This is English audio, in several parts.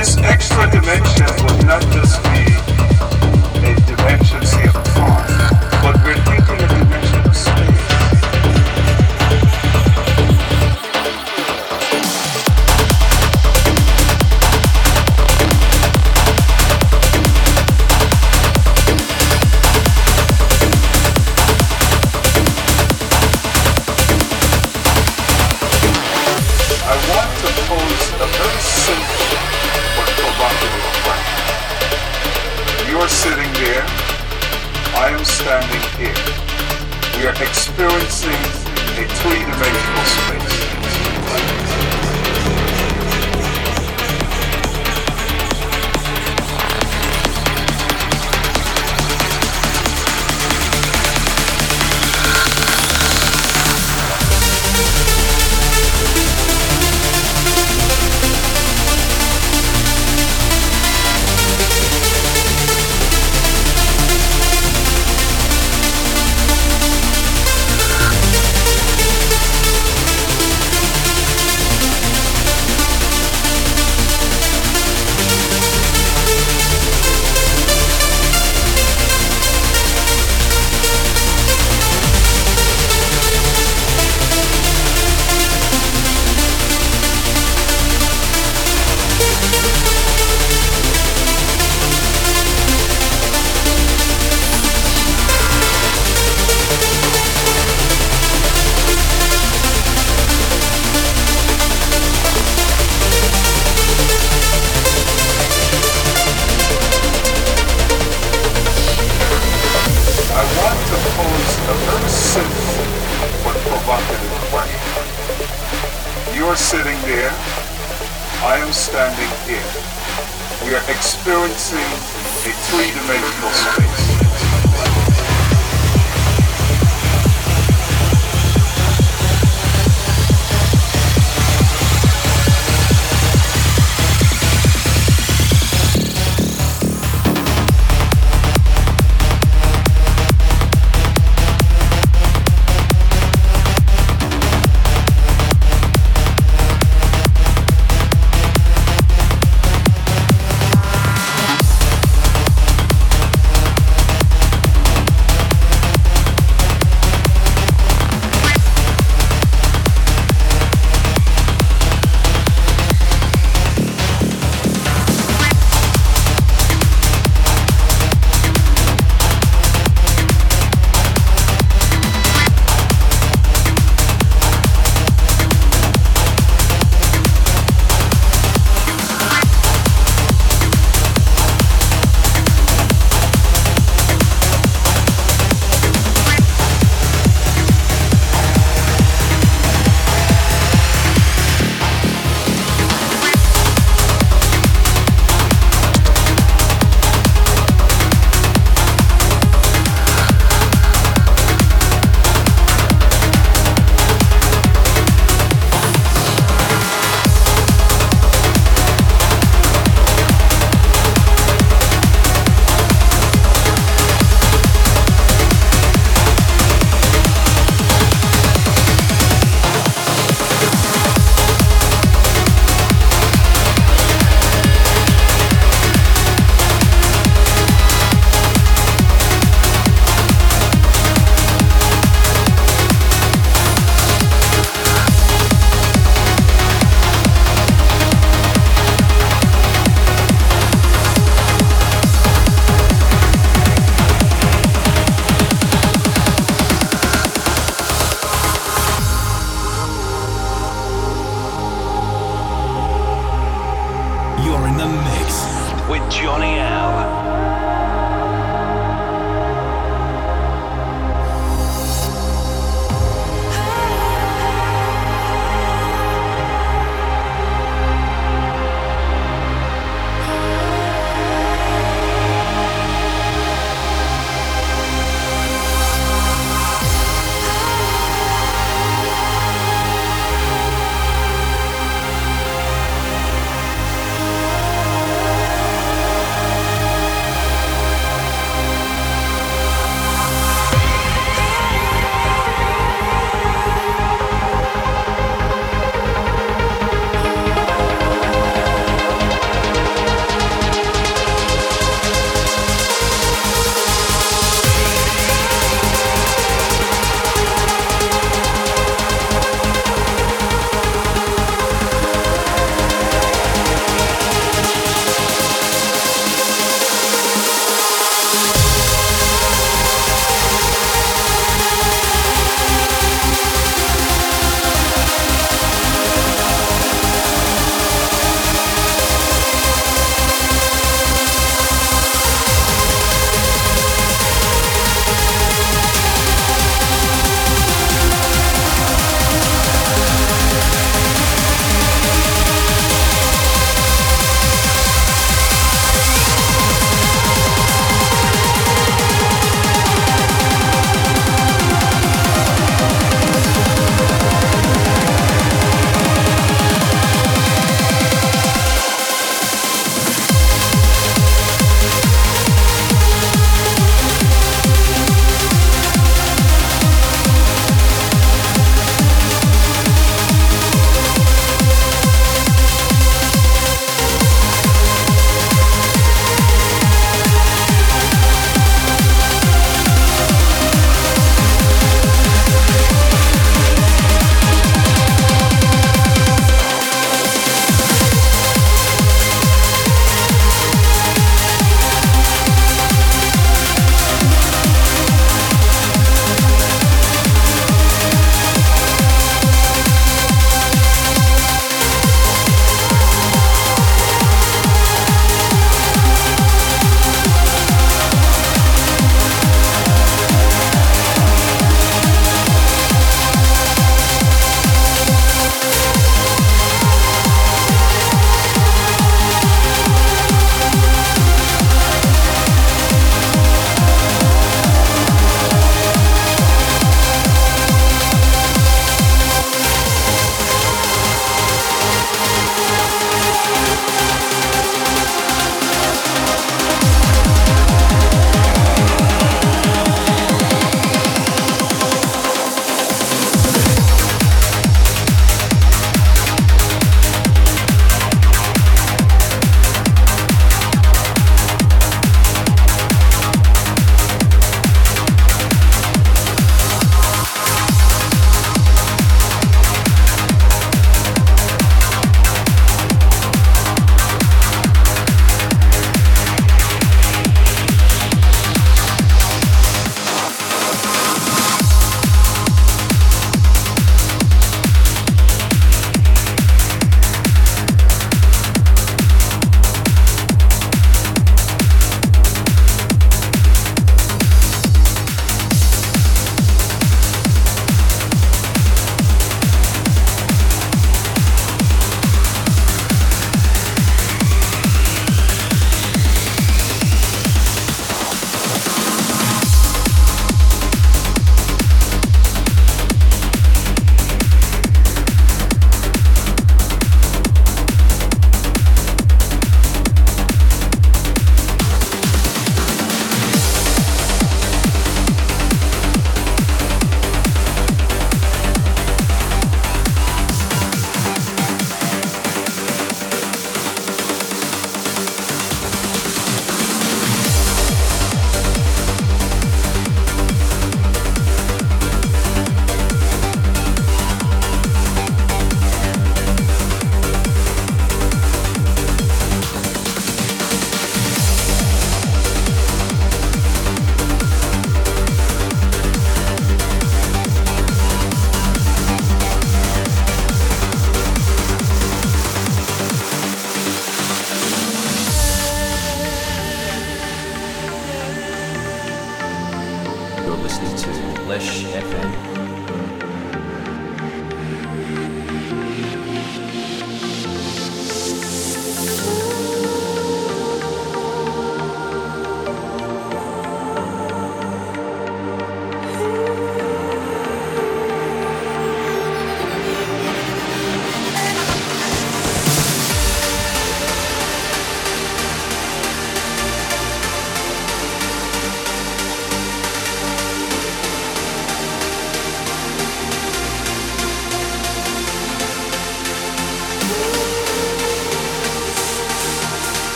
This extra dimension would not just be a dimension sitting there. I am standing here. We are experiencing a three-dimensional space.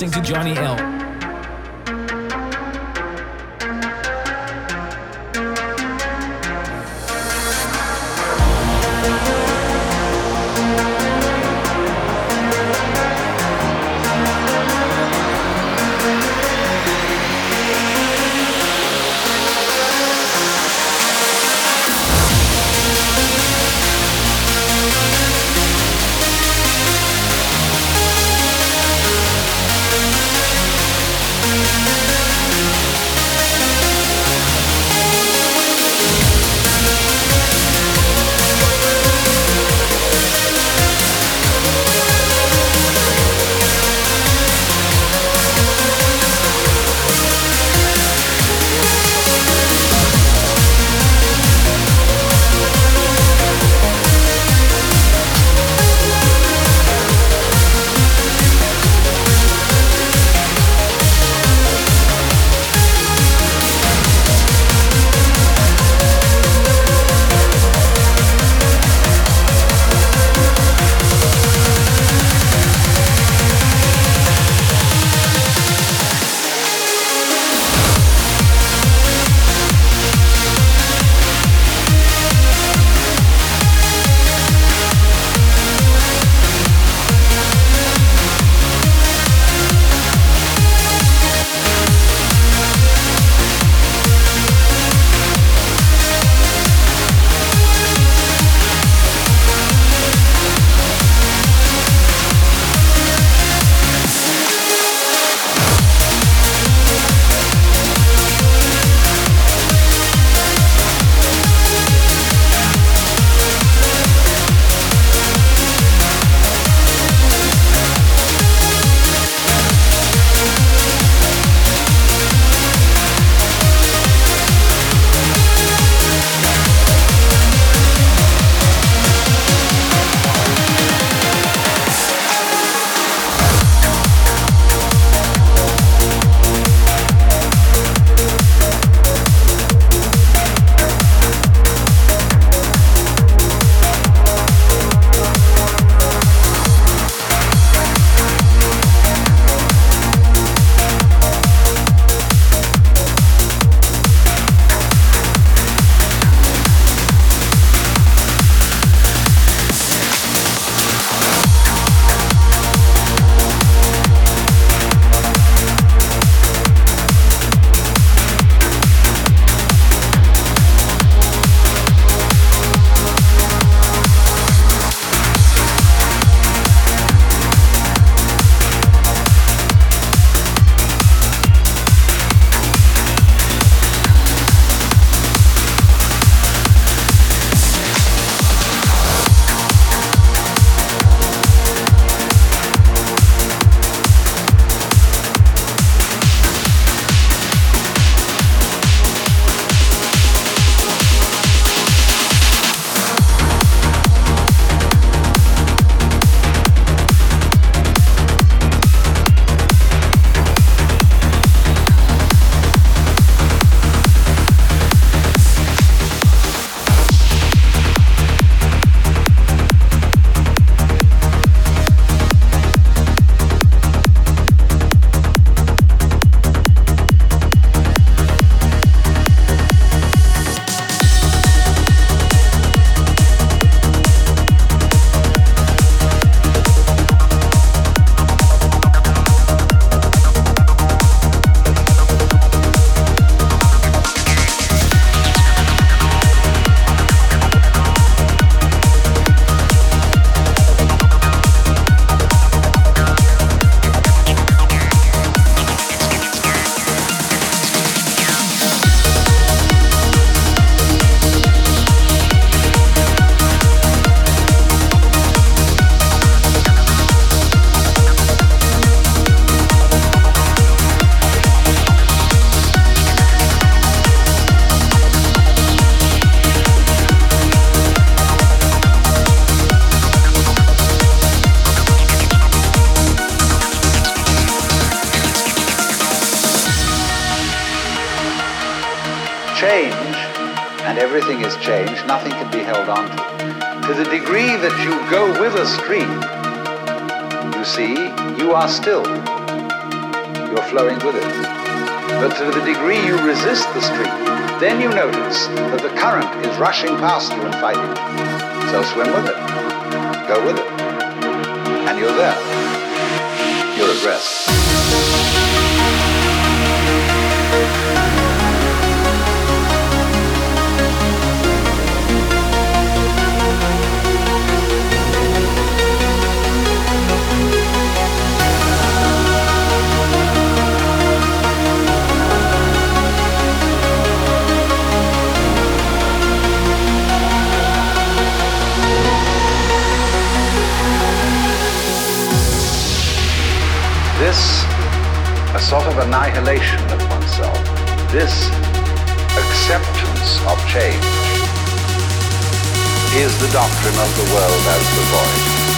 Listening to Johnny rushing past you and fighting. So swim with it. Go with it. And you're there. You're at rest. This acceptance of change is the doctrine of the world as the void.